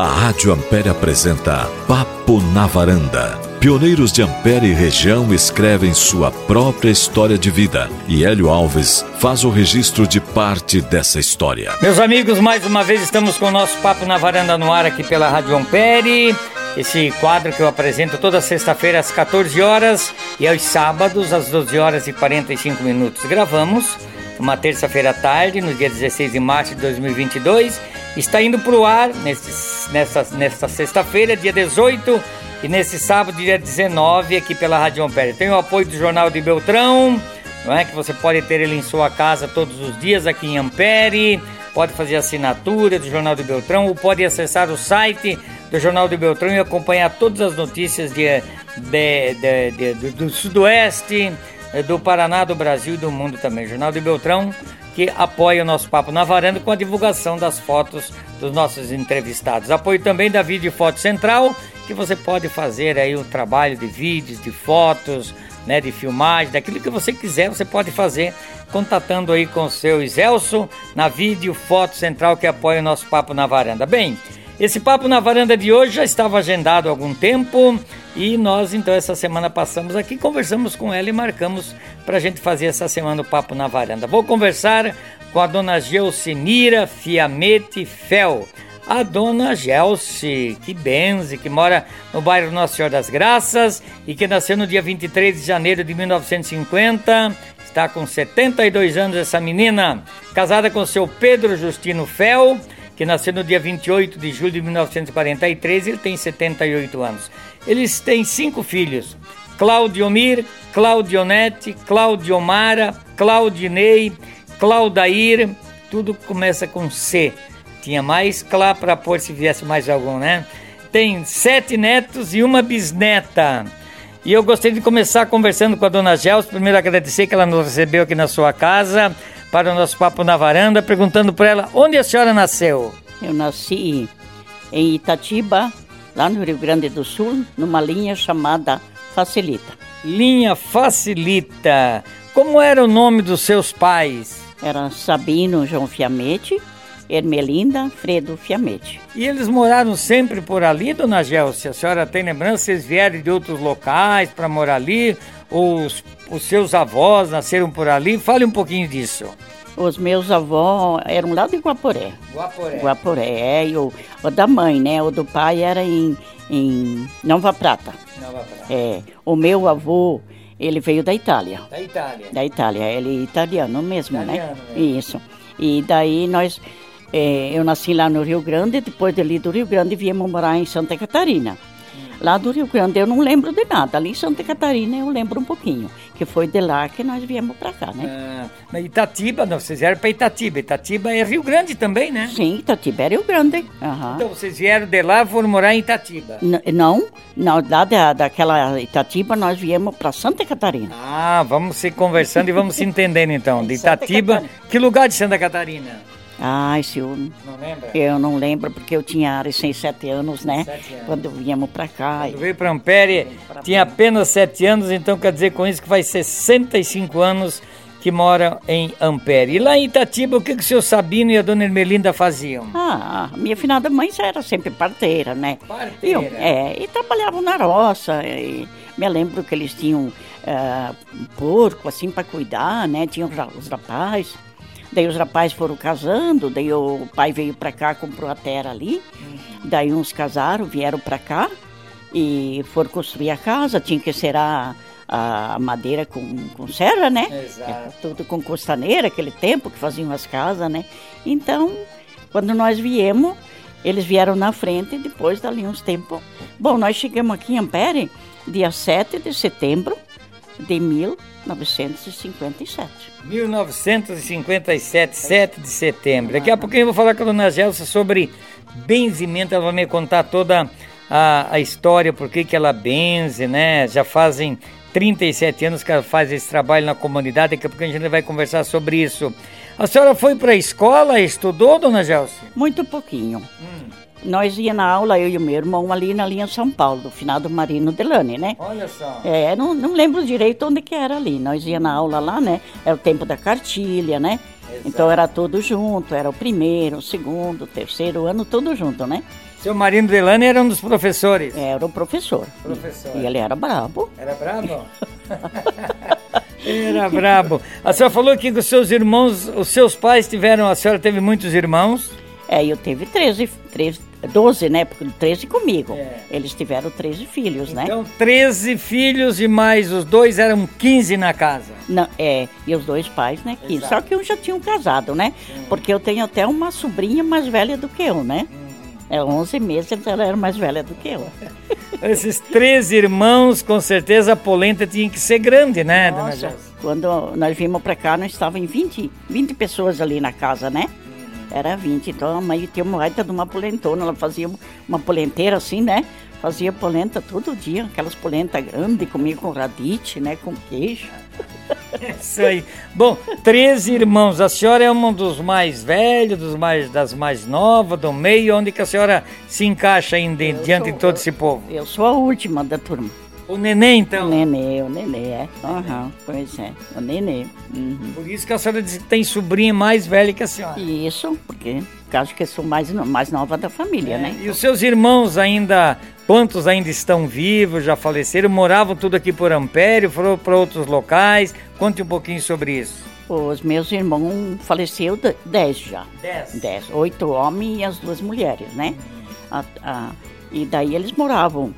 A Rádio Ampere apresenta Papo na Varanda. Pioneiros de Ampere e região escrevem sua própria história de vida e Hélio Alves faz o registro de parte dessa história. Meus amigos, mais uma vez estamos com o nosso Papo na Varanda no ar aqui pela Rádio Ampere. Esse quadro que eu apresento toda sexta-feira às 14 horas e aos sábados às 12 horas e 45 minutos. Gravamos uma terça-feira à tarde, no dia 16 de março de 2022. Está indo para o ar nesse, nessa, nesta sexta-feira, dia 18, e nesse sábado, dia 19, aqui pela Rádio Ampere. Tem o apoio do Jornal de Beltrão, não é? que você pode ter ele em sua casa todos os dias aqui em Ampere. Pode fazer assinatura do Jornal de Beltrão ou pode acessar o site do Jornal de Beltrão e acompanhar todas as notícias de, de, de do, do Sudoeste, do Paraná, do Brasil e do mundo também. Jornal de Beltrão, que apoia o nosso Papo na Varanda com a divulgação das fotos dos nossos entrevistados. Apoio também da Vídeo Foto Central, que você pode fazer aí um trabalho de vídeos, de fotos, né, de filmagem, daquilo que você quiser, você pode fazer contatando aí com o seu Iselso na Vídeo Foto Central que apoia o nosso Papo na Varanda. Bem, esse papo na varanda de hoje já estava agendado há algum tempo e nós então essa semana passamos aqui, conversamos com ela e marcamos para a gente fazer essa semana o papo na varanda. Vou conversar com a dona Gelsinira Fiamete Fel. A dona Gelsi, que benze, que mora no bairro Nossa Senhora das Graças e que nasceu no dia 23 de janeiro de 1950. Está com 72 anos essa menina, casada com seu Pedro Justino Fel que nasceu no dia 28 de julho de 1943, ele tem 78 anos. Eles têm cinco filhos: Claudiomir, Claudionete, Claudiomara, Claudinei, Claudair, tudo começa com C. Tinha mais Clá para pôr se viesse mais algum, né? Tem sete netos e uma bisneta. E eu gostaria de começar conversando com a dona Gels. Primeiro agradecer que ela nos recebeu aqui na sua casa para o nosso papo na varanda, perguntando para ela onde a senhora nasceu. Eu nasci em Itatiba, lá no Rio Grande do Sul, numa linha chamada Facilita. Linha Facilita. Como era o nome dos seus pais? Era Sabino João Fiamete, Ermelinda Fredo Fiamete. E eles moraram sempre por ali, dona Gelsia? A senhora tem lembrança? Vocês vieram de outros locais para morar ali? Ou os, os seus avós nasceram por ali? Fale um pouquinho disso. Os meus avós eram lá de Guaporé. Guaporé. Guaporé, é, e o, o da mãe, né? O do pai era em, em Nova Prata. Nova Prata. É, o meu avô, ele veio da Itália. Da Itália. Da Itália, ele é italiano mesmo, Italiano, né? né? Isso. E daí nós, é, eu nasci lá no Rio Grande, depois dali do Rio Grande viemos morar em Santa Catarina. Lá do Rio Grande eu não lembro de nada, ali em Santa Catarina eu lembro um pouquinho, que foi de lá que nós viemos para cá, né? Ah, Itatiba, não, vocês vieram para Itatiba. Itatiba é Rio Grande também, né? Sim, Itatiba é Rio Grande. aham. Então vocês vieram de lá e foram morar em Itatiba. N- Não, não, lá da, daquela Itatiba nós viemos para Santa Catarina. Ah, vamos se conversando e vamos se entendendo então. De Itatiba, que lugar de Santa Catarina? Ai, eu, Não lembra? eu não lembro porque eu tinha recém sete anos, né? Sete anos. Quando viemos para cá. Quando veio para Ampere, tinha apenas 7 anos, então quer dizer com isso que faz 65 anos que mora em Ampere. E lá em Itatiba, o que, que o senhor Sabino e a dona Ermelinda faziam? Ah, minha finada mãe já era sempre parteira, né? Parteira? Eu- é, e trabalhavam na roça. E me lembro que eles tinham ah, um porco, assim, para cuidar, né? Tinham os rapazes. Daí os rapazes foram casando, daí o pai veio para cá, comprou a terra ali. Daí uns casaram, vieram para cá e foram construir a casa. Tinha que ser a, a madeira com, com serra, né? Exato. Era tudo com costaneira, aquele tempo que faziam as casas, né? Então, quando nós viemos, eles vieram na frente e depois dali uns tempos. Bom, nós chegamos aqui em Ampere dia 7 de setembro de 1957. 1957, 7 de setembro. Daqui a pouquinho eu vou falar com a dona Gelsa sobre benzimento. Ela vai me contar toda a, a história, por que ela benze, né? Já fazem 37 anos que ela faz esse trabalho na comunidade. Daqui a pouquinho a gente vai conversar sobre isso. A senhora foi para a escola, estudou, dona Gelsa? Muito pouquinho. Nós ia na aula, eu e o meu irmão, ali na linha São Paulo, do final do Marino Delane, né? Olha só. É, não, não lembro direito onde que era ali. Nós ia na aula lá, né? Era o tempo da cartilha, né? Então era tudo junto, era o primeiro, o segundo, o terceiro ano, tudo junto, né? Seu marido Delane era um dos professores? Era o professor. Professor. E ele era brabo. Era brabo? era brabo. A senhora falou que os seus irmãos, os seus pais tiveram, a senhora teve muitos irmãos? É, eu tive 13, 13 12, né? Porque 13 comigo. É. Eles tiveram 13 filhos, né? Então, 13 filhos e mais os dois eram 15 na casa. Não, é, e os dois pais, né? 15. Só que um já tinham casado, né? Porque eu tenho até uma sobrinha mais velha do que eu, né? É 11 meses, ela era mais velha do que eu. Esses três irmãos, com certeza a polenta tinha que ser grande, né, dona Nossa, Jéssica? quando nós vimos pra cá, nós estávamos em 20, 20 pessoas ali na casa, né? Era 20, então a mãe tinha uma baita de uma polentona, ela fazia uma polenteira assim, né? Fazia polenta todo dia, aquelas polentas grandes, comia com radite, né? Com queijo. Isso aí. Bom, três irmãos. A senhora é um dos mais velhos, dos mais, das mais novas, do meio. Onde que a senhora se encaixa ainda Eu diante sou- de todo esse povo? Eu sou a última da turma. O neném, então. O nenê, o nenê, é. Aham, pois é, o nenê. Uhum. Por isso que a senhora diz que tem sobrinha mais velha que a senhora. Isso, porque acho que eu sou mais, mais nova da família, né? E os seus irmãos ainda, quantos ainda estão vivos, já faleceram, moravam tudo aqui por Ampério, foram para outros locais? Conte um pouquinho sobre isso. Os meus irmãos faleceram de- dez já. Dez. Dez. Oito homens e as duas mulheres, né? A- a- e daí eles moravam.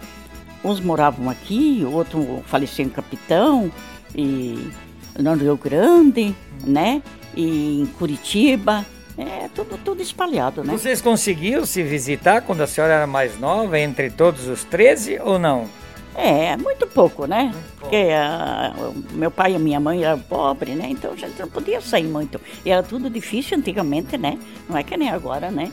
Uns moravam aqui, o outro faleceu em Capitão, e no Rio Grande, né? E em Curitiba. É tudo, tudo espalhado, né? Vocês conseguiram se visitar quando a senhora era mais nova, entre todos os 13 ou não? É, muito pouco, né? Porque o meu pai e minha mãe eram pobres, né? Então a gente não podia sair muito. E era tudo difícil antigamente, né? Não é que nem agora, né?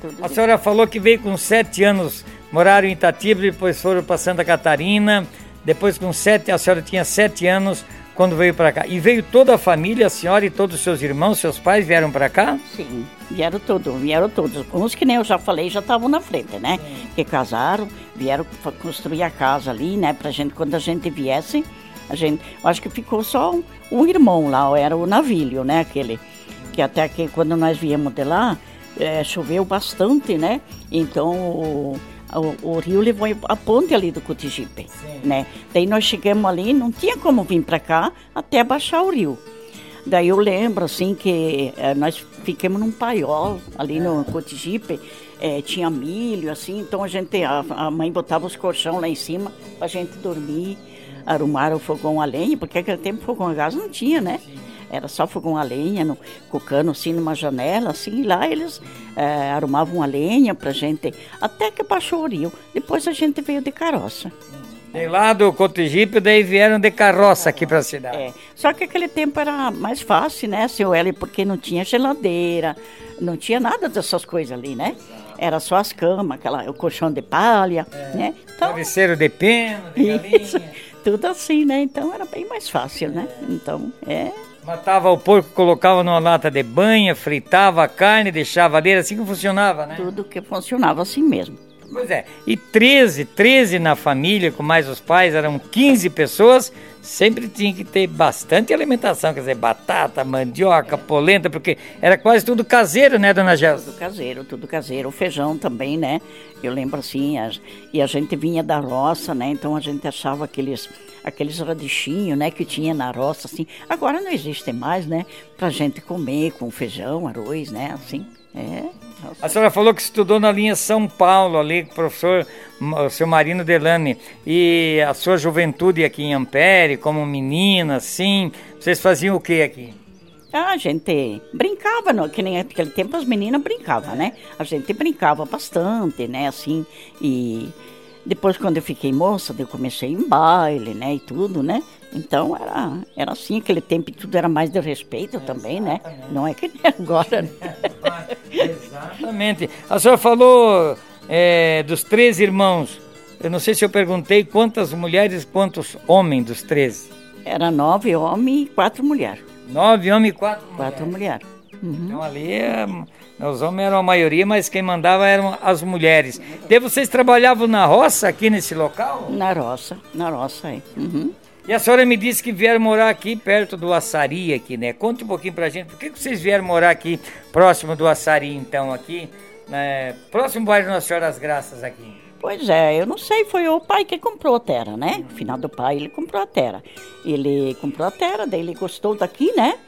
Tudo A senhora falou que veio com sete anos, moraram em Itatiba, depois foram para Santa Catarina. Depois, com sete, a senhora tinha sete anos quando veio para cá. E veio toda a família, a senhora e todos os seus irmãos, seus pais vieram para cá? Sim, vieram todos, vieram todos. Uns que nem eu já falei já estavam na frente, né? Que casaram, vieram construir a casa ali, né? Pra gente, quando a gente viesse, a gente, acho que ficou só um, um irmão lá, era o navilho, né? Aquele, que até que quando nós viemos de lá, eh, choveu bastante, né? Então o, o, o rio levou a ponte ali do Cotigipe, né? Daí nós chegamos ali, não tinha como vir para cá até baixar o rio. Daí eu lembro, assim, que eh, nós ficamos num paiol ali no Cotigipe, eh, tinha milho, assim, então a gente, a, a mãe botava os colchão lá em cima pra gente dormir, arrumar o fogão a lenha, porque naquele tempo fogão a gás não tinha, né? Era só fogão a lenha, no, com o cano assim numa janela, assim, e lá eles eh, arrumavam a lenha pra gente, até que baixou o rio. Depois a gente veio de carroça. De lá do Cotigipe, daí vieram de carroça aqui para a cidade. É, só que aquele tempo era mais fácil, né, seu Hélio, porque não tinha geladeira, não tinha nada dessas coisas ali, né? Era só as camas, aquela, o colchão de palha, né? Então, Travesseiro de pena, de isso, galinha. tudo assim, né? Então era bem mais fácil, né? Então, é, Matava o porco, colocava numa lata de banha, fritava a carne, deixava ali, assim que funcionava, né? tudo que funcionava assim mesmo. Pois é, e 13, 13 na família, com mais os pais, eram 15 pessoas, sempre tinha que ter bastante alimentação, quer dizer, batata, mandioca, polenta, porque era quase tudo caseiro, né, dona Gelsa? Tudo caseiro, tudo caseiro. O feijão também, né? Eu lembro assim, as- e a gente vinha da roça, né? Então a gente achava aqueles, aqueles radichinhos, né? Que tinha na roça, assim. Agora não existe mais, né? Pra gente comer com feijão, arroz, né? Assim, é. A senhora falou que estudou na linha São Paulo, ali com o professor, o seu Marino Delane, e a sua juventude aqui em Ampere, como menina, assim, vocês faziam o que aqui? A gente brincava, no, que nem naquele tempo as meninas brincavam, né? A gente brincava bastante, né? Assim, e depois quando eu fiquei moça, eu comecei em baile, né? E tudo, né? Então era, era assim, aquele tempo e tudo era mais de respeito também, né? Não é que nem agora, né? Exatamente. A senhora falou é, dos três irmãos. Eu não sei se eu perguntei quantas mulheres, quantos homens dos três. Era nove homens e quatro mulheres. Nove homens e quatro mulheres. Quatro mulheres. Uhum. Então ali é, os homens eram a maioria, mas quem mandava eram as mulheres. Daí vocês trabalhavam na roça aqui nesse local? Na roça, na roça aí. Uhum. E a senhora me disse que vieram morar aqui perto do Açari aqui, né? Conte um pouquinho pra gente, por que que vocês vieram morar aqui próximo do Açari então aqui? é, próximo bairro Nossa Senhora das Graças aqui. Pois é, eu não sei, foi o pai que comprou a terra, né? No final do pai, ele comprou a terra. Ele comprou a terra, daí ele gostou daqui, né?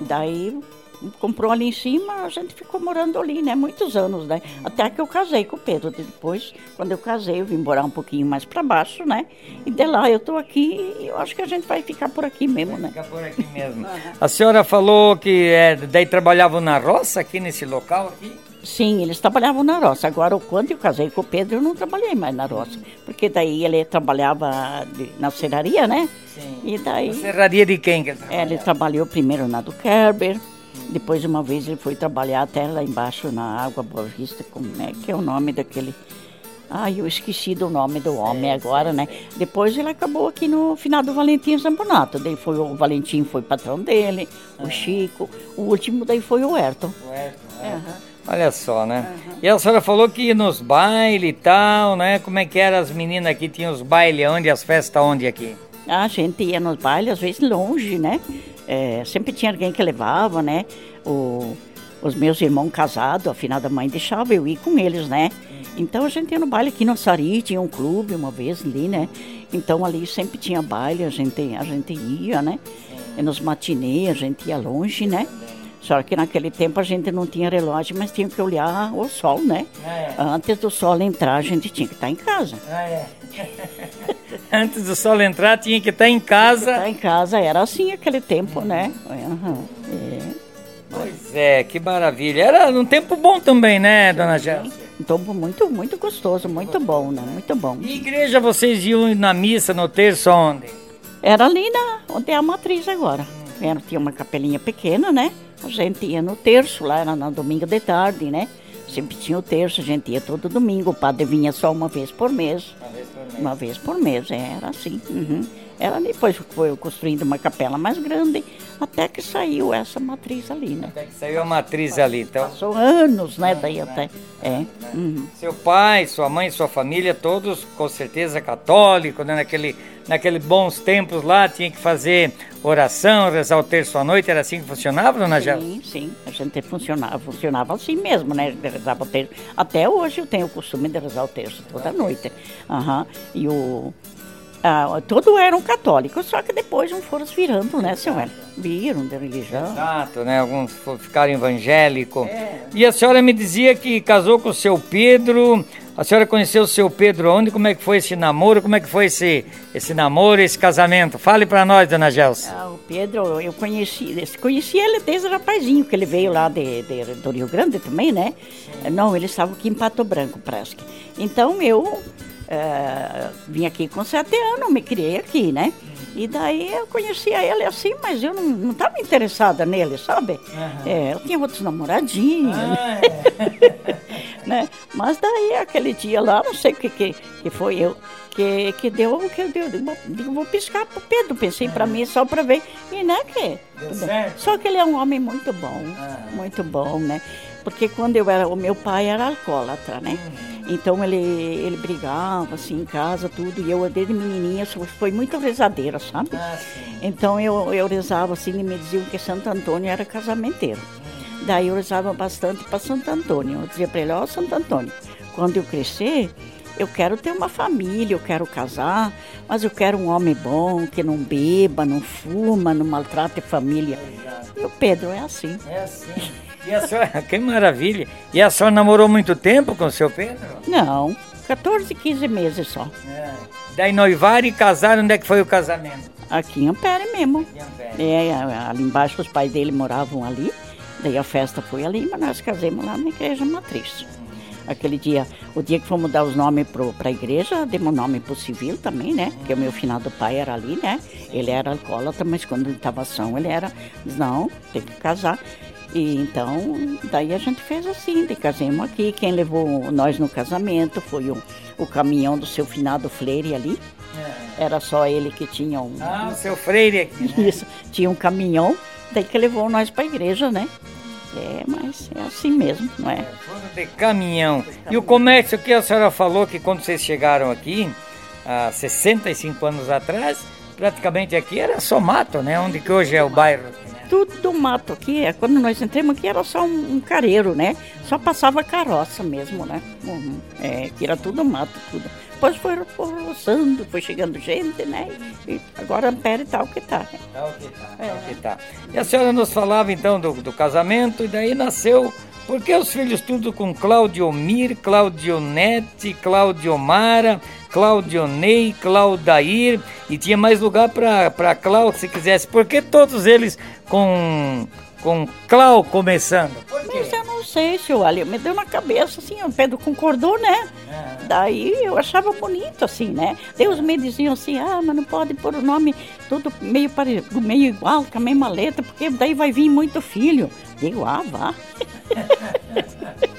Daí comprou ali em cima, a gente ficou morando ali, né? Muitos anos, né? Até que eu casei com o Pedro. Depois, quando eu casei, eu vim morar um pouquinho mais para baixo, né? E de lá eu tô aqui e eu acho que a gente vai ficar por aqui mesmo, né? Ficar por aqui mesmo. a senhora falou que é, daí trabalhavam na roça aqui nesse local aqui? Sim, eles trabalhavam na roça. Agora, quando eu casei com o Pedro, eu não trabalhei mais na roça. Porque daí ele trabalhava de, na serraria, né? Sim. E daí... Na serraria de quem que ele trabalhava? Ele trabalhou primeiro na do Kerber, depois uma vez ele foi trabalhar até lá embaixo na Água Boa Vista, como é que é o nome daquele... Ai, eu esqueci do nome do homem agora, né? Depois ele acabou aqui no final do Valentim Zambonato. Daí foi o Valentim, foi patrão dele, o Chico. O último daí foi o Ayrton. O Ayrton, é. Olha só, né? E a senhora falou que ia nos bailes e tal, né? Como é que eram as meninas aqui? Tinham os bailes onde, as festas onde aqui? A gente ia nos bailes, às vezes longe, né? É, sempre tinha alguém que levava, né? O, os meus irmãos casados, afinal da mãe deixava eu ir com eles, né? Então a gente ia no baile aqui no Sari, tinha um clube uma vez ali, né? Então ali sempre tinha baile, a gente, a gente ia, né? E nos matinês a gente ia longe, né? Só que naquele tempo a gente não tinha relógio, mas tinha que olhar o sol, né? É. Antes do sol entrar, a gente tinha que estar em casa. Ah, é. Antes do sol entrar, tinha que estar em casa. Estar em casa era assim aquele tempo, né? Uhum. É. Pois é, que maravilha. Era um tempo bom também, né, dona Gelsia? Um tempo muito, muito gostoso, muito bom, né? Muito bom. E igreja vocês iam na missa no terço onde? Era ali na, onde é a matriz agora. Era, tinha uma capelinha pequena, né? A gente ia no terço, lá era no domingo de tarde, né? Sempre tinha o terço, a gente ia todo domingo. O padre vinha só uma vez por mês. Uma vez por mês. Era assim. uhum. Ela depois foi construindo uma capela mais grande, até que saiu essa matriz ali, né? Até que saiu a matriz ali, então. Passou anos, né? Daí até. É. uhum. Seu pai, sua mãe, sua família, todos com certeza católicos, né? Naquele, naquele bons tempos lá, tinha que fazer oração, rezar o terço à noite, era assim que funcionava, dona? Sim, sim. A gente funcionava, funcionava assim mesmo, né? Rezava o terço. Até hoje eu tenho o costume de rezar o terço toda noite. Aham. E o. Ah, todos eram católicos, só que depois não foram virando, né, senhora? Viram de religião. Exato, né? Alguns ficaram evangélicos. E a senhora me dizia que casou com o seu Pedro. A senhora conheceu o seu Pedro onde? Como é que foi esse namoro? Como é que foi esse, esse namoro, esse casamento? Fale pra nós, dona Gelsia. Ah, o Pedro, eu conheci, conheci ele desde rapazinho, que ele veio lá de, de- do Rio Grande também, né? Não, ele estava aqui em Pato Branco, parece que. Então eu eh, vim aqui com sete anos, me criei aqui, né? E daí eu conhecia ele assim, mas eu não estava interessada nele, sabe? É, eu tinha outros namoradinhos, né? Mas daí aquele dia lá, não sei o que, que, que foi eu, que, que deu, que deu, digo, digo, vou piscar pro Pedro, pensei pra mim só pra ver, e né que... Deu certo? Só que ele é um homem muito bom, muito bom, né? Porque quando eu era, o meu pai era alcoólatra, né? Então ele, ele brigava assim em casa, tudo, e eu desde menininha foi muito rezadeira, sabe? Então eu, eu rezava assim e me diziam que Santo Antônio era casamenteiro. Daí eu rezava bastante para Santo Antônio. Eu dizia para ele, ó Santo Antônio, quando eu crescer, eu quero ter uma família, eu quero casar, mas eu quero um homem bom, que não beba, não fuma, não maltrate a família. E o Pedro é assim. É assim. E a senhora, que maravilha. E a senhora namorou muito tempo com o seu Pedro? Não, 14, 15 meses só. É. Daí noivaram e casaram, onde é que foi o casamento? Aqui em Ampere mesmo. Em Ampere. É, ali embaixo os pais dele moravam ali. Daí a festa foi ali, mas nós casamos lá na igreja matriz. Aquele dia, o dia que fomos dar os nomes para a igreja, demos nome para o civil também, né? Porque o meu finado pai era ali, né? Ele era alcoólatra, mas quando ele estava são, ele era, não, tem que casar. E então, daí a gente fez assim, de casamos aqui. Quem levou nós no casamento foi o, o caminhão do seu finado Freire ali. Era só ele que tinha um, Ah, o seu Freire aqui. né? isso, tinha um caminhão, daí que levou nós para a igreja, né? É, mas é assim mesmo, não é? Foram de caminhão. E o comércio que a senhora falou que quando vocês chegaram aqui, há 65 anos atrás, praticamente aqui era só mato, né? Onde que hoje é o bairro. Tudo do mato aqui. É, quando nós entramos aqui era só um, um careiro, né? Só passava carroça mesmo, né? Uhum. É, que era tudo mato, tudo. Depois foi roçando, foi chegando gente, né? E agora Ampere tá o que tá. Né? Tá o que tá, tá é. que tá. E a senhora nos falava então do, do casamento, e daí nasceu por que os filhos tudo com Claudiomir, Claudionete, Claudiomara, Claudionei, Claudair e tinha mais lugar para Clau se quisesse? Por que todos eles com com Clau começando? Mas eu não sei, seu Ali, me deu na cabeça assim, o Pedro concordou, né? É. Daí eu achava bonito assim, né? Deus me diziam assim, ah, mas não pode pôr o nome tudo meio, meio igual, com a mesma letra, porque daí vai vir muito filho. Digo, ah, vá.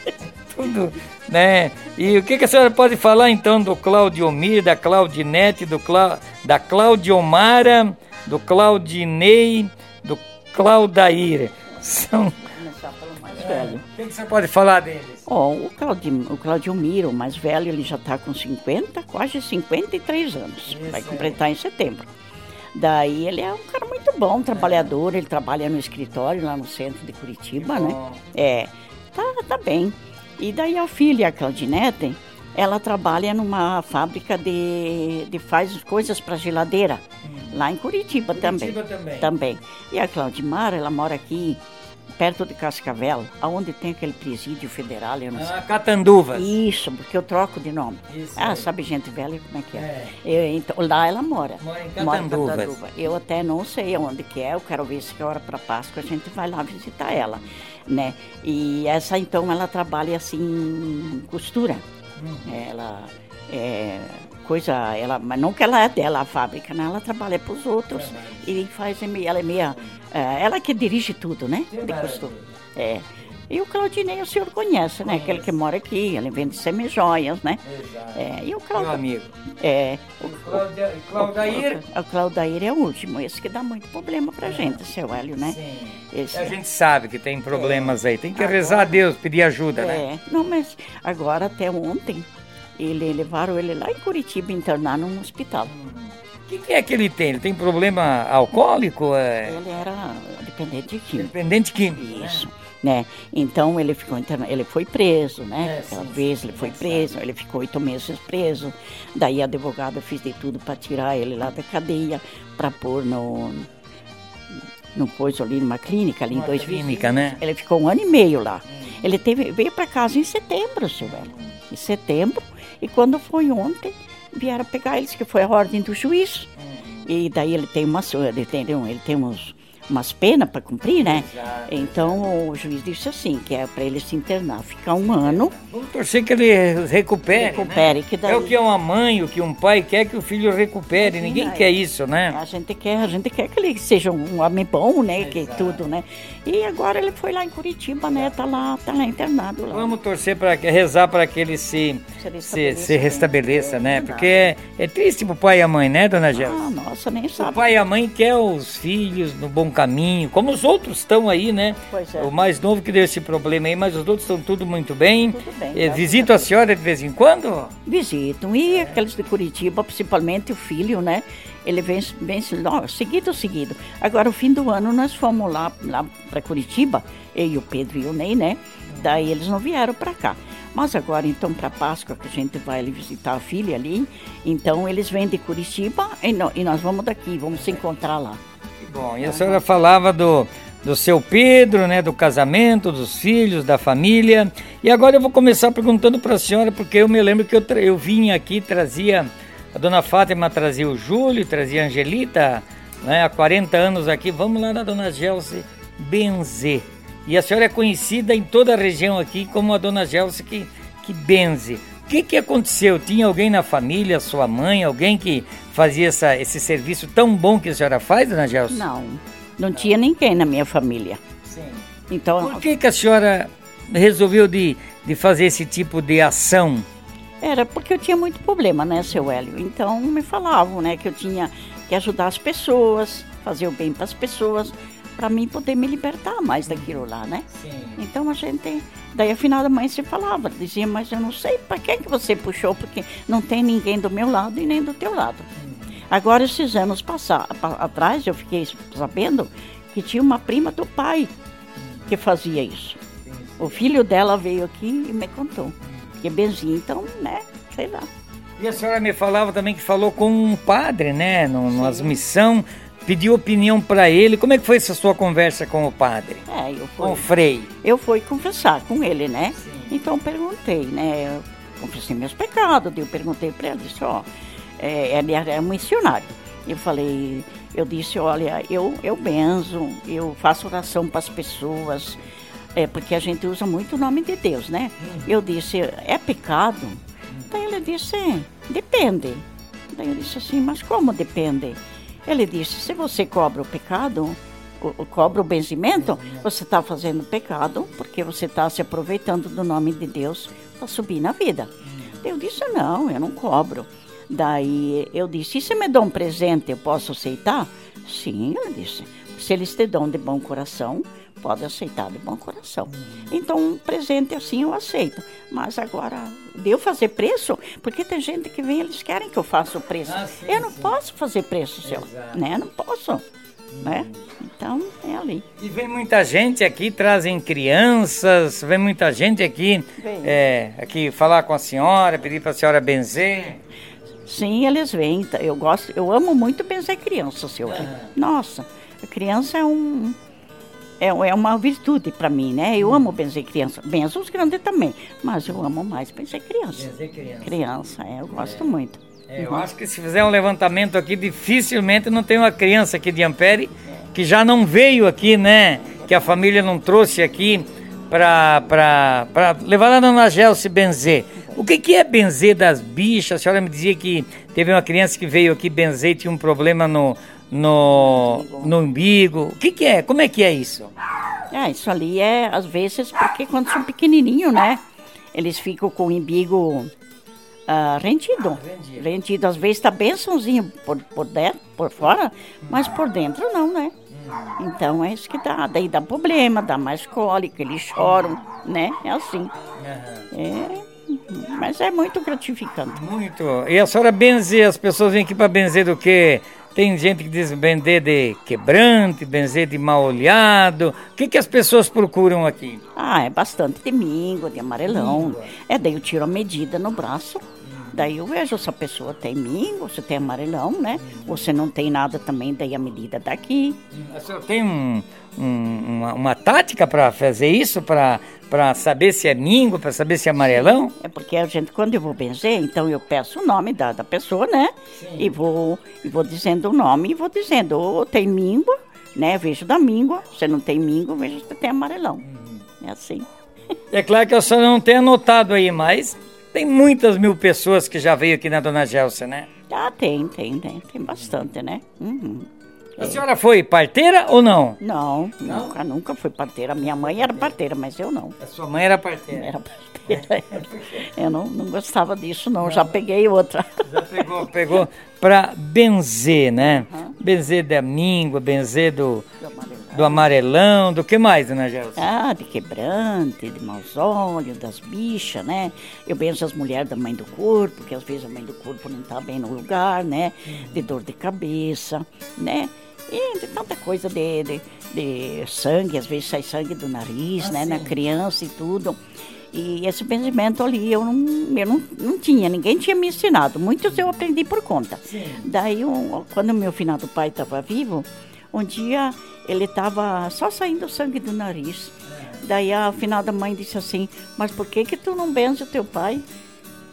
Tudo, né? E o que, que a senhora pode falar então do Claudiomir, da Claudinete, do Cla... da Claudiomara, do Claudinei, do Claudair? São. O que, que você pode falar deles? Oh, o, Claudio, o Claudiomiro, o mais velho, ele já está com 50, quase 53 anos. Isso, Vai completar é. em setembro. Daí ele é um cara muito bom, trabalhador, ele trabalha no escritório lá no centro de Curitiba, né? É, tá, tá bem. E daí a filha, a Claudinete, ela trabalha numa fábrica de, de faz coisas para geladeira, hum. lá em Curitiba, Curitiba também. também. Também. E a Claudimar, ela mora aqui perto de Cascavel, aonde tem aquele presídio federal, eu não ah, sei. Catanduvas. Isso, porque eu troco de nome. Isso, ah, é. sabe gente velha como é que é? é. Eu, então, lá ela mora. Mora em Catanduvas. Mora em Catanduva. Eu até não sei onde que é, eu quero ver se é hora para Páscoa a gente vai lá visitar ela, né? E essa então ela trabalha assim costura. Uhum. Ela é, coisa, ela, mas não que ela é dela a fábrica, né? Ela trabalha para os outros é, e faz, ela é meia, é, ela que dirige tudo, né? De costume. É. E o Claudinei o senhor conhece, né? Aquele que mora aqui, ele vende semijoias, né? Exato. É, e o Claudio, Meu amigo. É. O, Claudia, Claudair? O, o Claudair é o último, esse que dá muito problema pra é. gente, seu Hélio, né? Sim. Esse, a gente sabe que tem problemas é. aí, tem que agora, rezar a Deus, pedir ajuda, né? É, não, mas agora até ontem ele levaram ele lá em Curitiba internar num hospital. O que, que, é que ele tem? Ele tem problema alcoólico? É... Ele era dependente químico. Dependente químico. Isso. Né? Né? Então ele ficou interna... ele foi preso, né? É, Aquela sim, vez sim, ele foi preso, sabe. ele ficou oito meses preso. Daí a advogada fez de tudo para tirar ele lá da cadeia, para pôr no no pôs ali numa clínica ali Uma em dois clínica, né? Ele ficou um ano e meio lá. Hum. Ele teve veio para casa em setembro, seu velho. Em setembro e quando foi ontem, vieram pegar eles, que foi a ordem do juiz. Uhum. E daí ele tem, uma, ele tem, ele tem uns umas penas para cumprir, né? Então o juiz disse assim, que é para ele se internar, ficar um ano. Vamos torcer que ele recupere. Recupere, né? que daí... É o que uma mãe, o que um pai quer que o filho recupere. Sim, Ninguém quer isso, né? A gente quer, a gente quer que ele seja um homem bom, né? Exato. Que tudo, né? E agora ele foi lá em Curitiba, né? Tá lá, tá lá internado lá. Vamos torcer para rezar para que ele se se, se restabeleça, né? Porque é, é triste pro pai e a mãe, né, dona Gel? Ah, nossa, nem sabe. O pai e a mãe quer os filhos no bom caminho, como os outros estão aí, né? Pois é. O mais novo que deu esse problema aí, mas os outros estão tudo muito bem. Tudo bem. É, visitam a senhora de vez em quando? Visitam. E aqueles de Curitiba, principalmente o filho, né? Ele vem, vem seguido, seguido. Agora, o fim do ano, nós fomos lá, lá para Curitiba, eu e o Pedro e o Ney, né? Daí eles não vieram para cá. Mas agora, então, para Páscoa, que a gente vai ali visitar a filha ali, então eles vêm de Curitiba e, e nós vamos daqui, vamos se encontrar lá. Bom, e a senhora falava do, do seu Pedro, né, do casamento, dos filhos, da família. E agora eu vou começar perguntando para a senhora, porque eu me lembro que eu, eu vinha aqui, trazia, a dona Fátima trazia o Júlio, trazia a Angelita, né, há 40 anos aqui. Vamos lá na dona Gelsi benzer. E a senhora é conhecida em toda a região aqui como a dona Gelsi que, que benze. O que, que aconteceu? Tinha alguém na família, sua mãe, alguém que fazia essa, esse serviço tão bom que a senhora faz, dona Gelson? Não, não tinha ninguém na minha família. Sim. Então, Por que, que a senhora resolveu de, de fazer esse tipo de ação? Era porque eu tinha muito problema, né, seu Hélio? Então me falavam, né, que eu tinha que ajudar as pessoas, fazer o bem para as pessoas, para mim poder me libertar mais daquilo lá, né? Sim. Então a gente Daí afinal da mãe se falava, dizia, mas eu não sei para que que você puxou, porque não tem ninguém do meu lado e nem do teu lado. Agora esses anos passar, atrás eu fiquei sabendo que tinha uma prima do pai que fazia isso. O filho dela veio aqui e me contou. Que benzinho, então, né, sei lá. E a senhora me falava também que falou com um padre, né, numa missão, pediu opinião para ele. Como é que foi essa sua conversa com o padre? É, eu fui. Com o frei? Eu fui confessar com ele, né? Sim. Então perguntei, né? Eu confessei meus pecados, eu perguntei para ele, disse, ó, é, ele é um missionário. Eu falei, eu disse, olha, eu, eu benzo, eu faço oração para as pessoas, é, porque a gente usa muito o nome de Deus, né? Uhum. Eu disse, é pecado? Daí ele disse, depende. Daí eu disse assim, mas como depende? Ele disse, se você cobra o pecado, cobra o benzimento, você está fazendo pecado, porque você está se aproveitando do nome de Deus para subir na vida. Eu disse, não, eu não cobro. Daí eu disse: e se me dão um presente, eu posso aceitar? Sim, ele disse. Se eles te dão de bom coração, pode aceitar de bom coração. Então, um presente assim eu aceito. Mas agora, deu fazer preço? Porque tem gente que vem, eles querem que eu faça o preço. Ah, sim, eu não sim. posso fazer preço, seu. Né? Não posso. Né? Então, é ali. E vem muita gente aqui, trazem crianças, vem muita gente aqui, é, aqui falar com a senhora, pedir para a senhora benzer. Sim, eles vêm. Eu gosto, eu amo muito benzer criança, seu. É. Nossa, a criança é um é, é uma virtude para mim, né? Eu amo benzer criança. Benzo os grandes também, mas eu amo mais benzer criança. Benzer criança. Criança, é, eu gosto é. muito. É, eu uhum. acho que se fizer um levantamento aqui, dificilmente não tem uma criança aqui de Ampere que já não veio aqui, né? Que a família não trouxe aqui para levar lá na Dona Gelsi benzer. O que, que é benzer das bichas? A senhora me dizia que teve uma criança que veio aqui benzer e tinha um problema no, no, no umbigo. O que, que é? Como é que é isso? É, isso ali é, às vezes, porque quando são pequenininhos, né? Eles ficam com o umbigo uh, rentido. Rendido. Rentido. Às vezes está bençãozinho por, por dentro, por fora, mas por dentro não, né? Então é isso que dá. Daí dá problema, dá mais cólica, eles choram, né? É assim. É mas é muito gratificante. Muito. E a senhora benzer, as pessoas vêm aqui para benzer do que? Tem gente que diz benzer de quebrante, benzer de mal olhado. O que, que as pessoas procuram aqui? Ah, é bastante de mingo, de amarelão. É, daí eu tiro a medida no braço. Daí eu vejo se a pessoa tem mingo, se tem amarelão, né? Ou se não tem nada também, daí a medida daqui. A senhora tem um, um, uma, uma tática para fazer isso, para saber se é mingo, para saber se é amarelão? É porque a gente, quando eu vou benzer, então eu peço o nome da, da pessoa, né? Sim. E vou, e vou dizendo o nome e vou dizendo, ou tem míngua, né? Vejo da míngua, se não tem míngua, vejo se tem amarelão. Uhum. É assim. É claro que a senhora não tem anotado aí, mas tem muitas mil pessoas que já veio aqui na Dona Gelsa, né? Ah, tem, tem, tem. Tem bastante, né? Uhum. A senhora foi parteira ou não? Não, não, nunca, nunca fui parteira. Minha mãe era parteira, mas eu não. A sua mãe era parteira? Era parteira. eu não, não gostava disso, não. não. Já peguei outra. Já pegou, pegou para benzer, né? Uhum. Benzer da míngua, benzer do, do. Do, amarelão. do que mais, dona Gelsa? Ah, de quebrante, de maus olhos, das bichas, né? Eu benzo as mulheres da mãe do corpo, que às vezes a mãe do corpo não está bem no lugar, né? De dor de cabeça, né? E de tanta coisa de, de, de, sangue, às vezes sai sangue do nariz, ah, né, sim. na criança e tudo. E esse benzimento ali eu não, eu não, não tinha, ninguém tinha me ensinado. Muitos eu aprendi por conta. Sim. Daí, um, quando meu finado pai estava vivo, um dia ele estava só saindo sangue do nariz. Daí a finada mãe disse assim, mas por que que tu não benze o teu pai?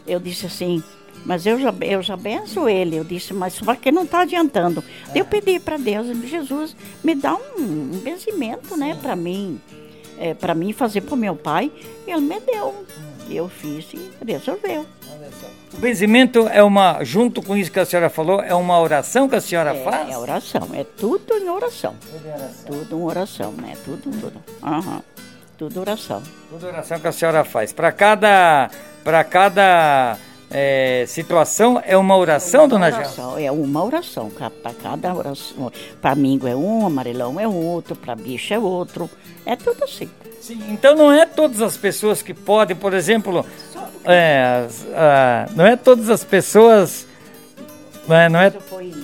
Eu disse assim, mas eu já, eu já benço ele. Eu disse, mas só que não está adiantando. É. Eu pedi para Deus, Jesus, me dá um, um benzimento, né, para mim, é, para mim fazer para o meu pai. E ele me deu. Hum. Eu fiz e resolveu. O benzimento é uma, junto com isso que a senhora falou, é uma oração que a senhora é, faz? É oração, é tudo em oração. Tudo em oração. Tudo em oração, né? Tudo, tudo. Uhum. Tudo oração. Tudo oração que a senhora faz. Para cada, para cada é, situação é uma oração, é uma dona oração, É uma oração. Para cada oração. Para mingo é um, amarelão é outro, para bicho é outro. É tudo assim. Sim, então não é todas as pessoas que podem, por exemplo, é, não é todas as pessoas. Não é, não é,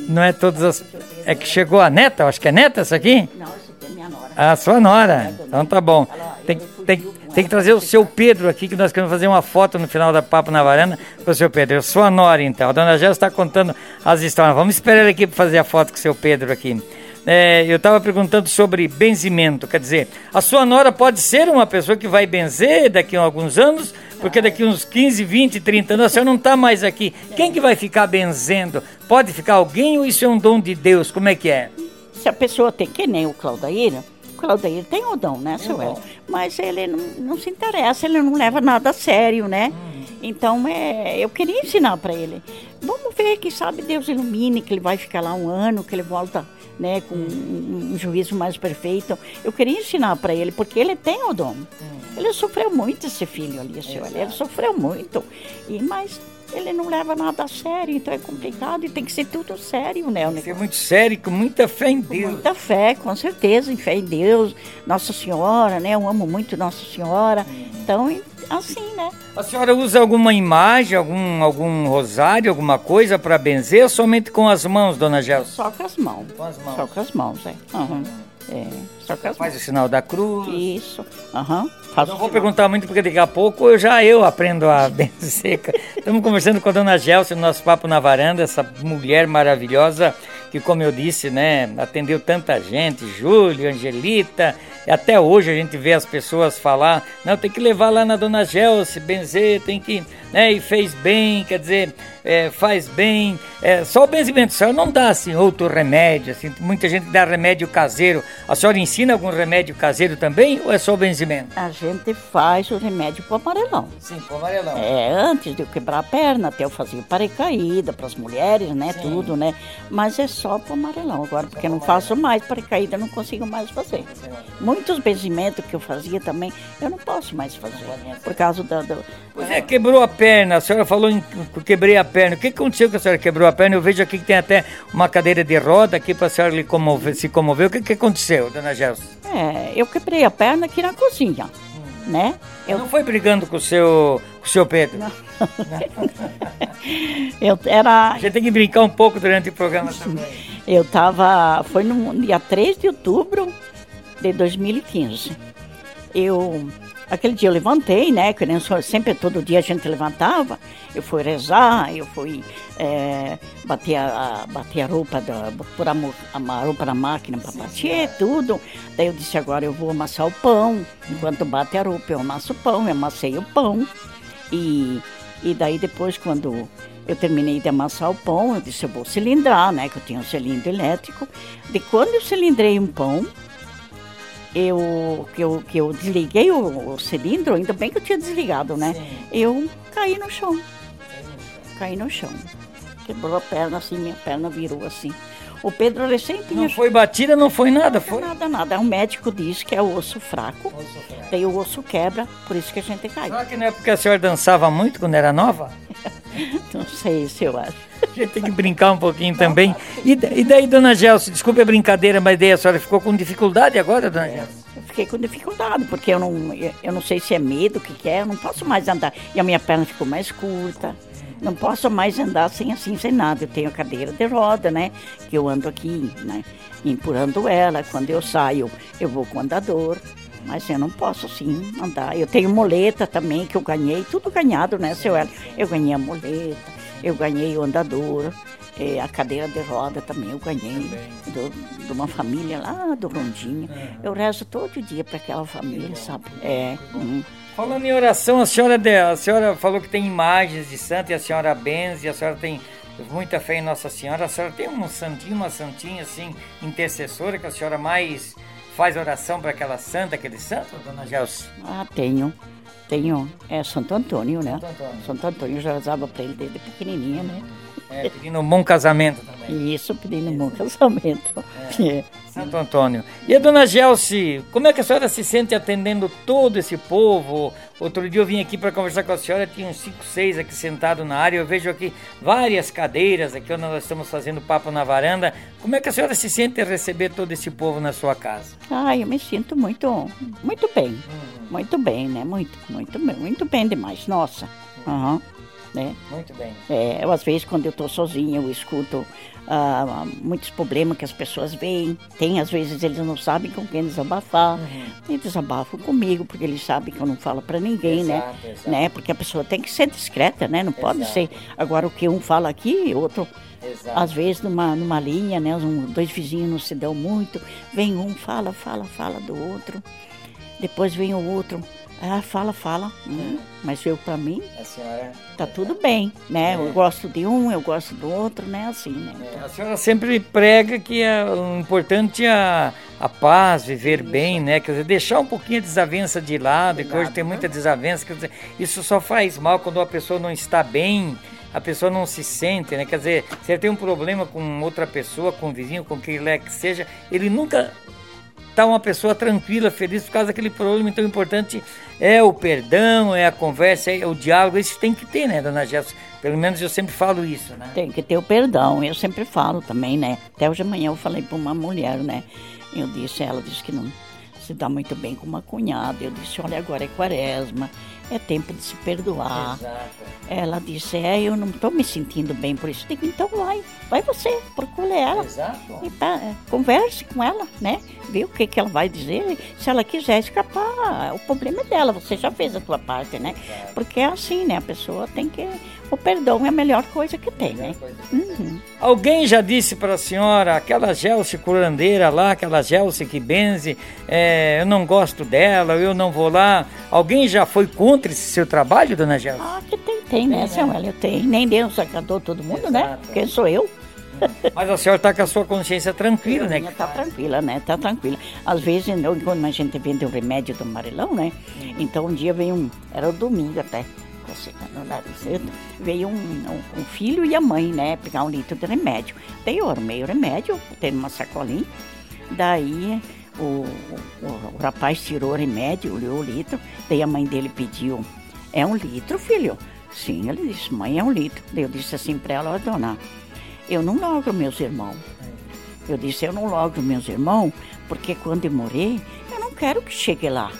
não é todas as. É que chegou a neta, acho que é neta essa aqui? Não, essa aqui é A sua nora. Então tá bom. Tem, tem, tem que trazer o seu Pedro aqui, que nós queremos fazer uma foto no final da Papo na Varanda com o seu Pedro. Eu sou a Nora, então. A dona Gel está contando as histórias. Vamos esperar ele aqui para fazer a foto com o seu Pedro aqui. É, eu estava perguntando sobre benzimento, quer dizer, a sua nora pode ser uma pessoa que vai benzer daqui a alguns anos, porque daqui uns 15, 20, 30 anos a senhora não está mais aqui. Quem que vai ficar benzendo? Pode ficar alguém ou isso é um dom de Deus? Como é que é? Se a pessoa tem, que nem o Claudair, o Claudair tem o dom, né, seu Hélio? Mas ele não, não, se interessa, ele não leva nada a sério, né? Hum. Então, é, eu queria ensinar para ele. Vamos ver, que sabe Deus ilumine, que ele vai ficar lá um ano, que ele volta né, com um, um juízo mais perfeito. Eu queria ensinar para ele, porque ele tem o dom. Hum. Ele sofreu muito, esse filho ali, seu Ele sofreu muito. E, mas ele não leva nada a sério, então é complicado e tem que ser tudo sério, né? Que ser muito sério, com muita fé em Deus. Com muita fé, com certeza, em fé em Deus, Nossa Senhora, né? Eu amo muito Nossa Senhora. Então, assim, né? A senhora usa alguma imagem, algum, algum rosário, alguma coisa para benzer ou somente com as mãos, dona Gelson? Só com as mãos. Com as mãos. Só com as mãos, é. Uhum. É, só com as Faz mãos. o sinal da cruz. Isso. Aham. Uhum. Não vou perguntar muito porque daqui a pouco eu já eu aprendo a benzer. Estamos conversando com a dona Gelson no nosso papo na varanda, essa mulher maravilhosa que, como eu disse, né, atendeu tanta gente, Júlio, Angelita, e até hoje a gente vê as pessoas falar, não, tem que levar lá na Dona Gelce, benzer, tem que, né, e fez bem, quer dizer, é, faz bem, é, só o benzimento, a senhora não dá assim outro remédio, assim, muita gente dá remédio caseiro, a senhora ensina algum remédio caseiro também, ou é só o benzimento? A gente faz o remédio pro amarelão. Sim, pro amarelão. É, antes de eu quebrar a perna, até eu fazia paracaída para as mulheres, né, Sim. tudo, né, mas é só pro amarelão agora, porque não faço mais paracaída, não consigo mais fazer. Muitos benzimentos que eu fazia também, eu não posso mais fazer, por causa da... Do, pois é, quebrou a perna, a senhora falou em quebrei a perna, o que aconteceu que a senhora quebrou a perna? Eu vejo aqui que tem até uma cadeira de roda aqui para a senhora comover, se comover, o que, que aconteceu, dona Gelson? É, eu quebrei a perna aqui na cozinha, hum. né? Eu... Não foi brigando com o seu, com o seu Pedro? Não. eu era... Gente tem que brincar um pouco durante o programa também. Eu estava, foi no dia 3 de outubro de 2015. Eu, aquele dia eu levantei, né, que nem sempre todo dia a gente levantava, eu fui rezar, eu fui é, bater, a, bater a roupa, da, pôr a, a roupa na máquina para bater, tudo. Daí eu disse, agora eu vou amassar o pão, enquanto bate a roupa eu amasso o pão, eu amassei o pão. E, e daí depois quando eu terminei de amassar o pão, eu disse, eu vou cilindrar, né? Que eu tinha um cilindro elétrico. De quando eu cilindrei um pão, eu, que, eu, que eu desliguei o, o cilindro, ainda bem que eu tinha desligado, né? Sim. Eu caí no chão. Caí no chão. Quebrou a perna assim, minha perna virou assim. O Pedro recém tinha... Não foi batida, não foi nada, foi? Nada, nada. O médico disse que é o osso fraco. Osso fraco. Daí o osso quebra, por isso que a gente cai. Será que não é porque a senhora dançava muito quando era nova? não sei se eu acho. A gente tem que brincar um pouquinho também. E, e daí, dona Gelson, desculpe a brincadeira, mas daí a senhora ficou com dificuldade agora, dona Gelson? Eu fiquei com dificuldade, porque eu não, eu não sei se é medo, o que, que é, eu não posso mais andar. E a minha perna ficou mais curta. Não posso mais andar sem assim, sem nada. Eu tenho a cadeira de roda, né? Que eu ando aqui, né? Empurrando ela. Quando eu saio, eu vou com o andador. Mas eu não posso assim andar. Eu tenho moleta também que eu ganhei, tudo ganhado, né, seu Hélio? Eu ganhei a moleta, eu ganhei o andador, é, a cadeira de roda também eu ganhei do, de uma família lá do Rondinha. Eu rezo todo dia para aquela família, sabe? É. Hum. Falando em oração, a senhora, a senhora falou que tem imagens de santo e a senhora benze, a senhora tem muita fé em Nossa Senhora. A senhora tem um santinho, uma santinha assim, intercessora, que a senhora mais faz oração para aquela santa, aquele santo, dona Gelson? Ah, tenho. Tenho. É Santo Antônio, né? Santo Antônio. Santo Antônio, eu já rezava para ele desde pequenininha, né? É, pedindo um bom casamento também. Isso, pedindo um bom casamento. É. É. Santo Antônio. E a dona Gelsi, como é que a senhora se sente atendendo todo esse povo? Outro dia eu vim aqui para conversar com a senhora, tinha uns 5, 6 aqui sentado na área. Eu vejo aqui várias cadeiras aqui onde nós estamos fazendo papo na varanda. Como é que a senhora se sente receber todo esse povo na sua casa? Ah, eu me sinto muito, muito bem. Uhum. Muito bem, né? Muito, muito bem, muito bem demais. Nossa. Uhum. Né? Muito bem. É, eu, às vezes, quando eu estou sozinha, eu escuto ah, muitos problemas que as pessoas veem. Tem, às vezes, eles não sabem com quem desabafar. Uhum. E desabafam comigo, porque eles sabem que eu não falo para ninguém, né? exato, né? Exato. né? Porque a pessoa tem que ser discreta, né? Não pode exato. ser. Agora, o que um fala aqui, outro. Exato. Às vezes, numa, numa linha, né? Um, dois vizinhos não se dão muito. Vem um, fala, fala, fala do outro. Depois vem o outro ah, fala, fala. Hum, mas eu, para mim, a senhora... tá tudo bem, né? É. Eu gosto de um, eu gosto do outro, né? Assim, né? É, a senhora sempre prega que é o importante é a, a paz, viver isso. bem, né? Quer dizer, deixar um pouquinho a desavença de lado, que hoje tem né? muita desavença. Quer dizer, isso só faz mal quando a pessoa não está bem, a pessoa não se sente, né? Quer dizer, se ele tem um problema com outra pessoa, com um vizinho, com quem ele é que seja, ele nunca tá uma pessoa tranquila, feliz por causa daquele problema. Então, o importante é o perdão, é a conversa, é o diálogo. Isso tem que ter, né, dona Jéssica? Pelo menos eu sempre falo isso, né? Tem que ter o perdão. Eu sempre falo também, né? Até hoje de manhã eu falei para uma mulher, né? Eu disse, ela disse que não se dá muito bem com uma cunhada. Eu disse, olha, agora é quaresma é tempo de se perdoar. Exato. Ela disse, é, eu não estou me sentindo bem por isso. Digo, então vai, vai você, procure ela. Exato. E tá, é, converse com ela, né? Vê o que, que ela vai dizer. Se ela quiser escapar, o problema é dela, você já fez a tua parte, né? Exato. Porque é assim, né? A pessoa tem que o perdão é a melhor coisa que tem, né? Uhum. Alguém já disse para a senhora, aquela Gelce curandeira lá, aquela Gelce que benze, é, eu não gosto dela, eu não vou lá. Alguém já foi contra esse seu trabalho, dona Gelce? Ah, que tem, tem, né, Samuel? Eu tenho. Nem Deus agradou todo mundo, né? Exato. né? Quem sou eu? Mas a senhora está com a sua consciência tranquila, né? Está tranquila, né? Está tranquila. Às vezes, quando a gente vende o remédio do amarelão, né? Então um dia veio um, era o domingo até no nariz. Veio um, um, um, filho e a mãe, né, pegar um litro de remédio. Daí eu arrumei o remédio, botei numa sacolinha. Daí o, o, o, rapaz tirou o remédio, olhou o litro. Daí a mãe dele pediu: É um litro, filho? Sim, ele disse: Mãe, é um litro. Daí eu disse assim para ela: Dona, eu não logro meus irmãos. Eu disse: Eu não logro meus irmãos porque quando eu morrer, eu não quero que chegue lá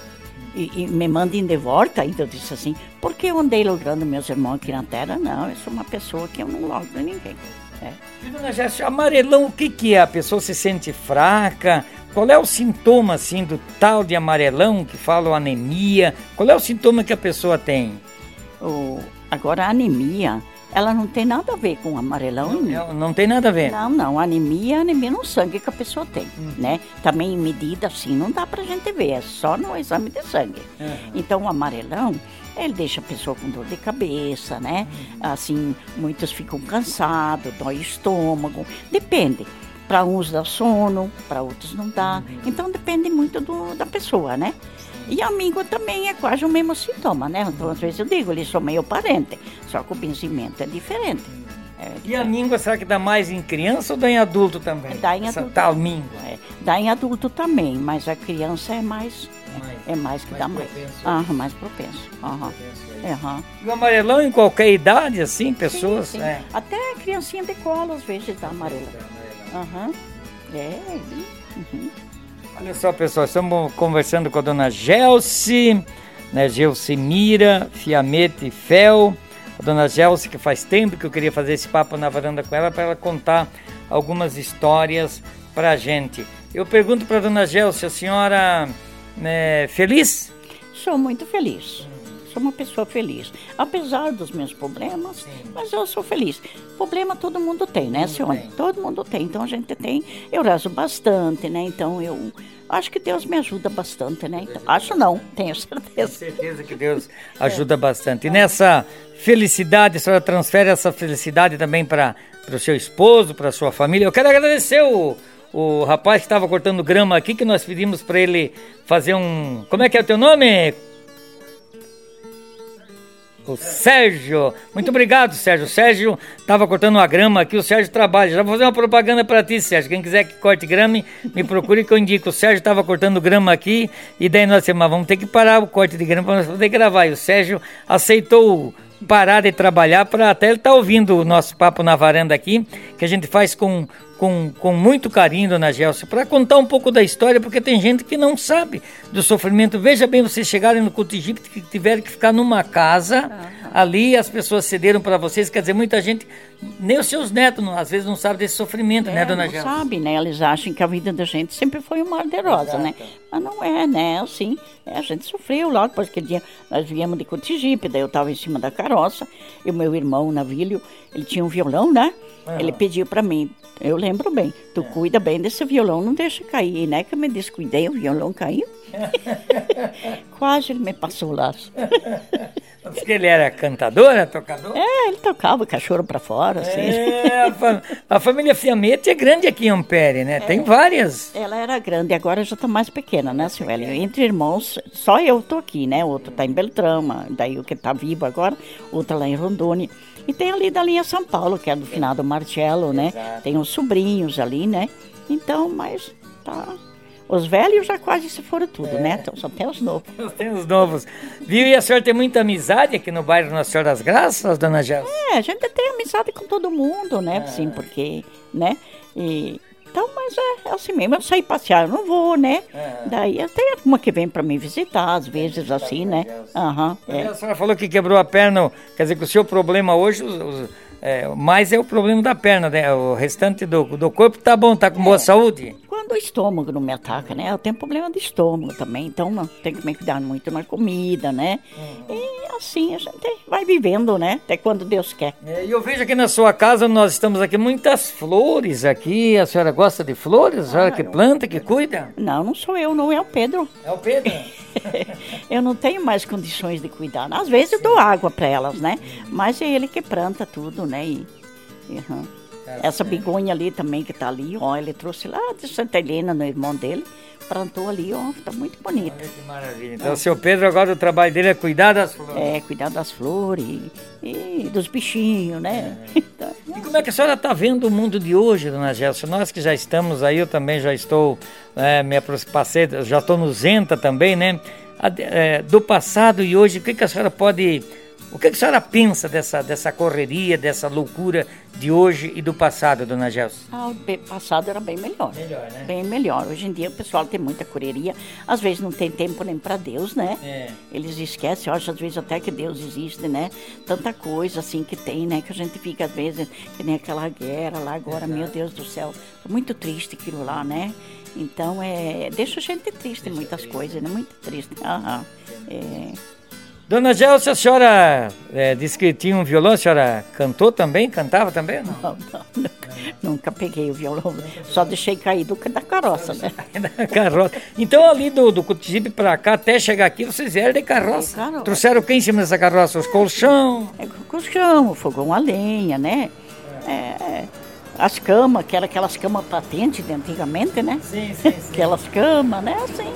e, e, me mandem de volta. Ainda eu disse assim, porque eu andei logrando meus irmãos aqui na terra? Não, eu sou uma pessoa que eu não logro ninguém. É. E, dona Jéssica, amarelão, o que, que é? A pessoa se sente fraca? Qual é o sintoma, assim, do tal de amarelão, que falam anemia? Qual é o sintoma que a pessoa tem? O, agora, a anemia ela não tem nada a ver com amarelão. Não, não tem nada a ver. Não, não. Anemia, anemia no sangue que a pessoa tem, uhum. né? Também em medida assim não dá pra gente ver, é só no exame de sangue. Uhum. Então o amarelão, ele deixa a pessoa com dor de cabeça, né? Uhum. Assim, muitos ficam cansados, dói o estômago, depende. Para uns dá sono, para outros não dá. Uhum. Então depende muito do, da pessoa, né? E amigo também é quase o mesmo sintoma, né? Então, às vezes eu digo, eles são meio parente, só que o benzimento é diferente. É, e a míngua, será que dá mais em criança ou dá em adulto também? Dá em adulto. Tal míngua? É, dá em adulto também, mas a criança é mais, mais é mais que mais dá mais. Ah, mais propenso. Uhum. Uhum. E o amarelão em qualquer idade, assim, pessoas? Sim, sim. É. Até criancinha de colo às vezes dá amarelo. Aham. Uhum. É, uhum. Olha só, pessoal, estamos conversando com a dona Gelsi, né, Gelsimira, Fiamete Fel. A dona Gelsi, que faz tempo que eu queria fazer esse papo na varanda com ela, para ela contar algumas histórias para a gente. Eu pergunto para a dona Gelsi, a senhora é feliz? Sou muito feliz sou uma pessoa feliz. Apesar dos meus problemas, Sim. mas eu sou feliz. Problema todo mundo tem, né, senhora? Todo mundo tem. Então a gente tem. Eu rezo bastante, né? Então eu acho que Deus me ajuda bastante, né? Então, acho não, tenho certeza. Tenho certeza que Deus ajuda é. bastante. E nessa felicidade, a senhora transfere essa felicidade também para o seu esposo, para a sua família. Eu quero agradecer o o rapaz que estava cortando grama aqui, que nós pedimos para ele fazer um. Como é que é o teu nome? O Sérgio. Muito obrigado, Sérgio. Sérgio estava cortando uma grama aqui, o Sérgio trabalha. Já vou fazer uma propaganda para ti, Sérgio. Quem quiser que corte grama, me procure que eu indico. O Sérgio estava cortando grama aqui e daí nós dissemos, vamos ter que parar o corte de grama para nós poder gravar. E o Sérgio aceitou parar de trabalhar para até ele estar tá ouvindo o nosso papo na varanda aqui, que a gente faz com com, com muito carinho, dona Gelsia, para contar um pouco da história, porque tem gente que não sabe do sofrimento. Veja bem, vocês chegaram no Cotigipe que tiveram que ficar numa casa, uhum. ali as pessoas cederam para vocês, quer dizer, muita gente, nem os seus netos não, às vezes não sabem desse sofrimento, é, né, dona Gelsia? Não sabe, né? Eles acham que a vida da gente sempre foi uma arderosa, né? Mas não é, né? Assim, é, a gente sofreu logo, aquele dia nós viemos de Cotigipe, daí eu estava em cima da carroça, e o meu irmão, Navílio, ele tinha um violão, né? Ele pediu para mim, eu lembro bem, tu é. cuida bem desse violão, não deixa cair, né? Que eu me descuidei, o violão caiu. Quase ele me passou o laço. Porque ele era cantador, era tocador? É, ele tocava cachorro para fora, assim. É, a, fam a, família Fiamete é grande aqui em Ampere, né? É, Tem várias. Ela era grande, agora já está mais pequena, né, Silvélia? Entre irmãos, só eu tô aqui, né? Outro está em Beltrama, daí o que está vivo agora, outro lá em Rondônia. E tem ali da linha São Paulo, que é do finado Marcelo, né? Exato. Tem os sobrinhos ali, né? Então, mas tá. Os velhos já quase se foram tudo, é. né? Então, só tem os novos. Tem os novos. Viu? E a senhora tem muita amizade aqui no bairro Nossa Senhora das Graças, dona Gelson? É, a gente tem amizade com todo mundo, né? É. Sim, porque, né? E então, mas é, é, assim mesmo, eu saí passear, eu não vou, né? É. Daí tem uma que vem para me visitar, às vezes assim, né? Aham. Uhum, é. A senhora falou que quebrou a perna, quer dizer que o seu problema hoje, os, os, é, mais é o problema da perna, né? O restante do, do corpo tá bom, tá com boa é. saúde? quando o estômago não me ataca, né? Eu tenho problema de estômago também, então tem que me cuidar muito na comida, né? Uhum. E assim a gente vai vivendo, né? Até quando Deus quer. É, e eu vejo aqui na sua casa, nós estamos aqui muitas flores aqui. A senhora gosta de flores? A senhora ah, que planta, que cuida? Não, não sou eu, não é o Pedro. É o Pedro? eu não tenho mais condições de cuidar. Às vezes eu dou água para elas, né? Mas é ele que planta tudo, né? E, uhum. Essa bigonha ali também que tá ali, ó, ele trouxe lá de Santa Helena, no irmão dele, plantou ali, ó, tá muito bonito. Olha que maravilha. Então, é. o seu Pedro agora o trabalho dele é cuidar das flores. É, cuidar das flores e, e dos bichinhos, né? É. Então, e como é que a senhora está vendo o mundo de hoje, dona Gelson? Nós que já estamos aí, eu também já estou, é, me passei, já estou no Zenta também, né? É, do passado e hoje, o que, que a senhora pode o que a senhora pensa dessa, dessa correria, dessa loucura de hoje e do passado, dona Gelson? Ah, o passado era bem melhor. Melhor, né? Bem melhor. Hoje em dia o pessoal tem muita correria. Às vezes não tem tempo nem para Deus, né? É. Eles esquecem, eu acho às vezes até que Deus existe, né? Tanta coisa assim que tem, né? Que a gente fica às vezes, que nem aquela guerra lá agora, Exato. meu Deus do céu. É muito triste aquilo lá, né? Então, é, deixa a gente triste deixa muitas triste. coisas, né? Muito triste. Aham. É. Dona Gelsia, a senhora é, disse que tinha um violão, a senhora cantou também? Cantava também? Não, não, não nunca, nunca, peguei o violão, só deixei cair do, da carroça, né? da carroça. Então ali do, do Cotigipe para cá, até chegar aqui, vocês vieram de carroça. carroça. Trouxeram o que em cima dessa carroça? Os colchão? É, colchão, o fogão a lenha, né? É, é as camas, que eram aquelas camas patentes de antigamente, né? Sim, sim, sim. Aquelas camas, né? Assim,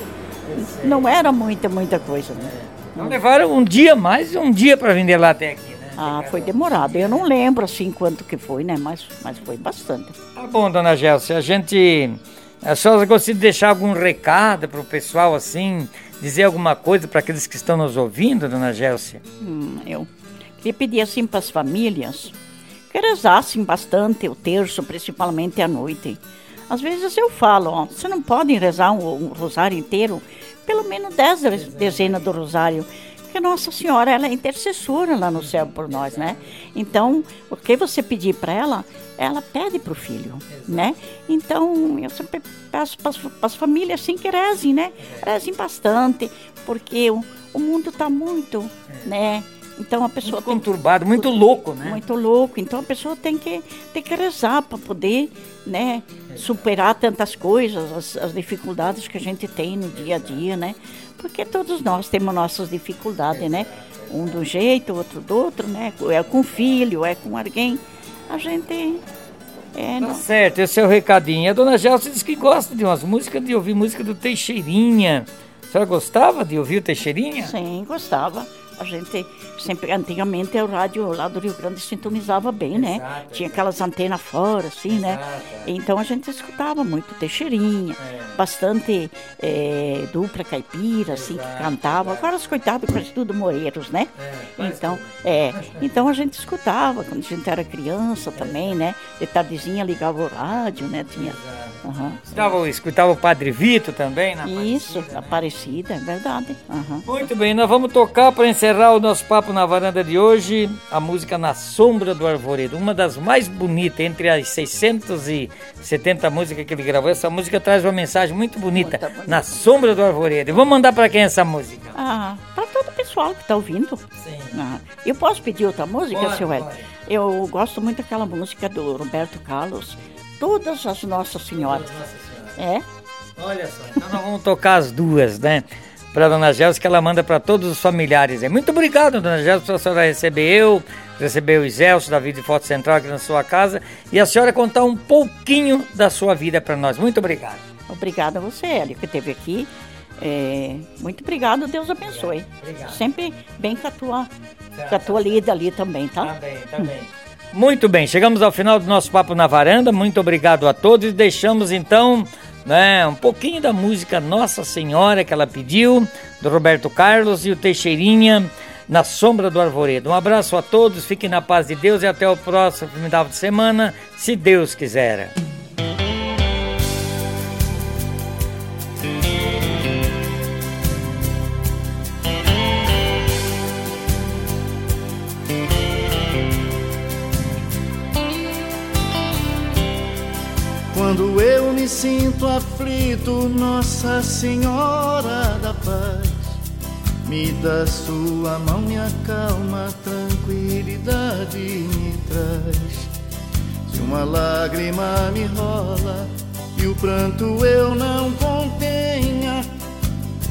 não era muita, muita coisa, né? Então levaram um dia mais um dia para vender lá até aqui, né? Ah, foi demorado. Eu não lembro assim quanto que foi, né? Mas, mas foi bastante. Tá bom, dona Gelsia. A gente. A senhora gostaria de deixar algum recado para o pessoal assim? Dizer alguma coisa para aqueles que estão nos ouvindo, dona Gelsia? Hum, eu queria pedir assim para as famílias que rezassem bastante o terço, principalmente à noite. Às vezes eu falo, ó, você não pode rezar um, um rosário inteiro pelo menos dez dezenas do rosário. Porque Nossa Senhora, ela é intercessora lá no céu por nós, né? Então, o que você pedir para ela, ela pede para o filho, né? Então, eu sempre peço para as famílias assim que rezem, né? Rezem bastante, porque o, o mundo está muito, né? Então a pessoa muito conturbado, muito louco, né? Muito louco. Então a pessoa tem que tem que rezar para poder, né, superar tantas coisas, as, as, dificuldades que a gente tem no dia a dia, né? Porque todos nós temos nossas dificuldades, né? Um do jeito, outro do outro, né? É com filho, é com alguém. A gente é, tá não... certo, esse é o recadinho. A dona Gelsa diz que gosta de umas músicas, de ouvir música do Teixeirinha. A senhora gostava de ouvir o Teixeirinha? Sim, gostava. A gente sempre, antigamente o rádio lá do Rio Grande sintonizava bem, né? Exato, Tinha aquelas antenas fora, assim, né? Exato, né? Então a gente escutava muito Teixeirinha, é. bastante é, dupla caipira, assim, que cantava. Agora os coitados quase tudo moeiros, né? É, então, é, então a gente escutava quando a gente era criança também, né? De tardezinha ligava o rádio, né? Tinha. Uhum. Escutava, escutava o Padre Vito também na Isso, Aparecida, Aparecida é verdade. Uhum. Muito bem, nós vamos tocar para encerrar o nosso papo na varanda de hoje a música Na Sombra do Arvoredo, uma das mais bonitas entre as 670 músicas que ele gravou. Essa música traz uma mensagem muito bonita, muito bonita. Na Sombra do Arvoredo. E vamos mandar para quem essa música? Ah, para todo o pessoal que está ouvindo. Sim. Ah, eu posso pedir outra música, pode, seu Hélio? Eu gosto muito daquela música do Roberto Carlos, Todas as Nossas Senhoras. Todas Nossas Senhoras. É? Olha só, então nós vamos tocar as duas, né? Para Dona Gelson, que ela manda para todos os familiares. Muito obrigado, Dona Gelson, por a senhora receber eu, receber o Iselso da Vida de Foto Central aqui na sua casa e a senhora contar um pouquinho da sua vida para nós. Muito obrigado. Obrigada a você, Hélio, que esteve aqui. É, muito obrigado, Deus abençoe. Obrigado. Sempre bem com a tua, com a tua lida ali também, tá? Também, também. Muito bem, chegamos ao final do nosso Papo na Varanda. Muito obrigado a todos e deixamos então né, um pouquinho da música Nossa Senhora que ela pediu, do Roberto Carlos e o Teixeirinha na sombra do arvoredo. Um abraço a todos, fiquem na paz de Deus e até o próximo final de semana, se Deus quiser. Quando eu me sinto aflito, Nossa Senhora da Paz, me dá sua mão, me acalma, tranquilidade me traz. Se uma lágrima me rola e o pranto eu não contenha,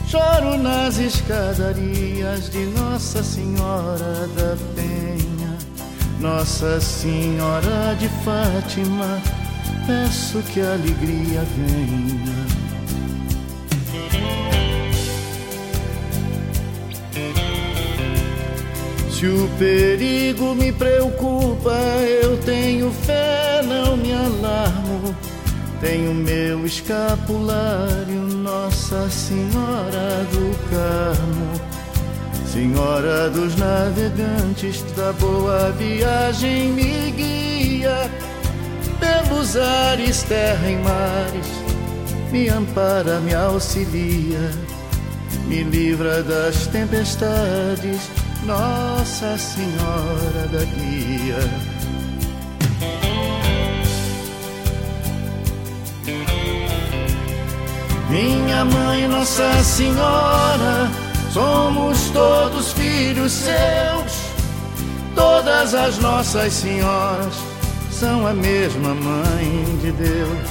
choro nas escadarias de Nossa Senhora da Penha, Nossa Senhora de Fátima peço que a alegria venha. Se o perigo me preocupa, eu tenho fé, não me alarmo. Tenho meu escapulário, Nossa Senhora do Carmo. Senhora dos navegantes, da boa viagem me guia pelos ares, terra e mares, me ampara, me auxilia, me livra das tempestades, Nossa Senhora da Guia. Minha mãe, Nossa Senhora, somos todos filhos seus, todas as nossas senhoras são a mesma mãe de Deus.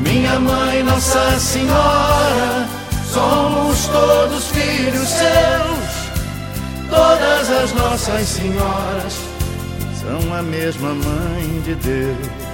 Minha mãe, Nossa Senhora, somos todos filhos seus. Todas as nossas senhoras são a mesma mãe de Deus.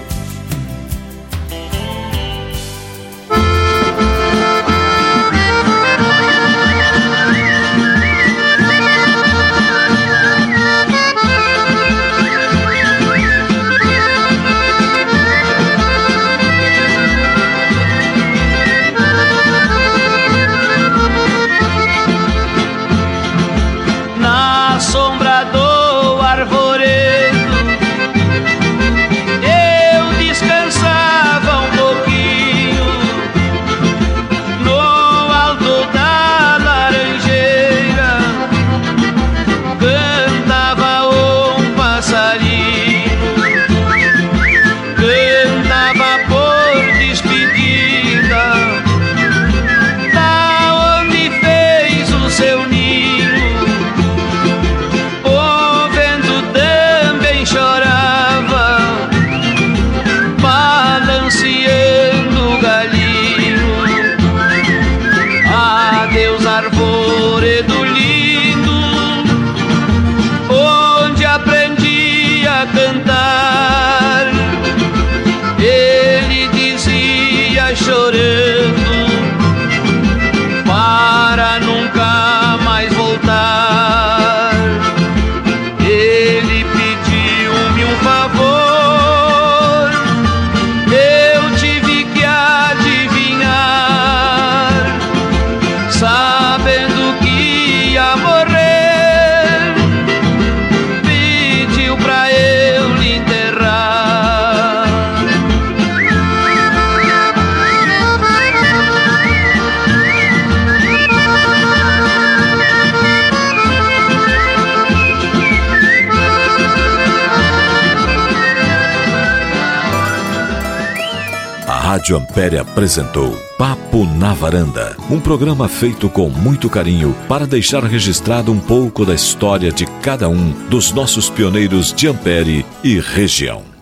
Rádio Ampere apresentou Papo na Varanda, um programa feito com muito carinho para deixar registrado um pouco da história de cada um dos nossos pioneiros de Ampere e região.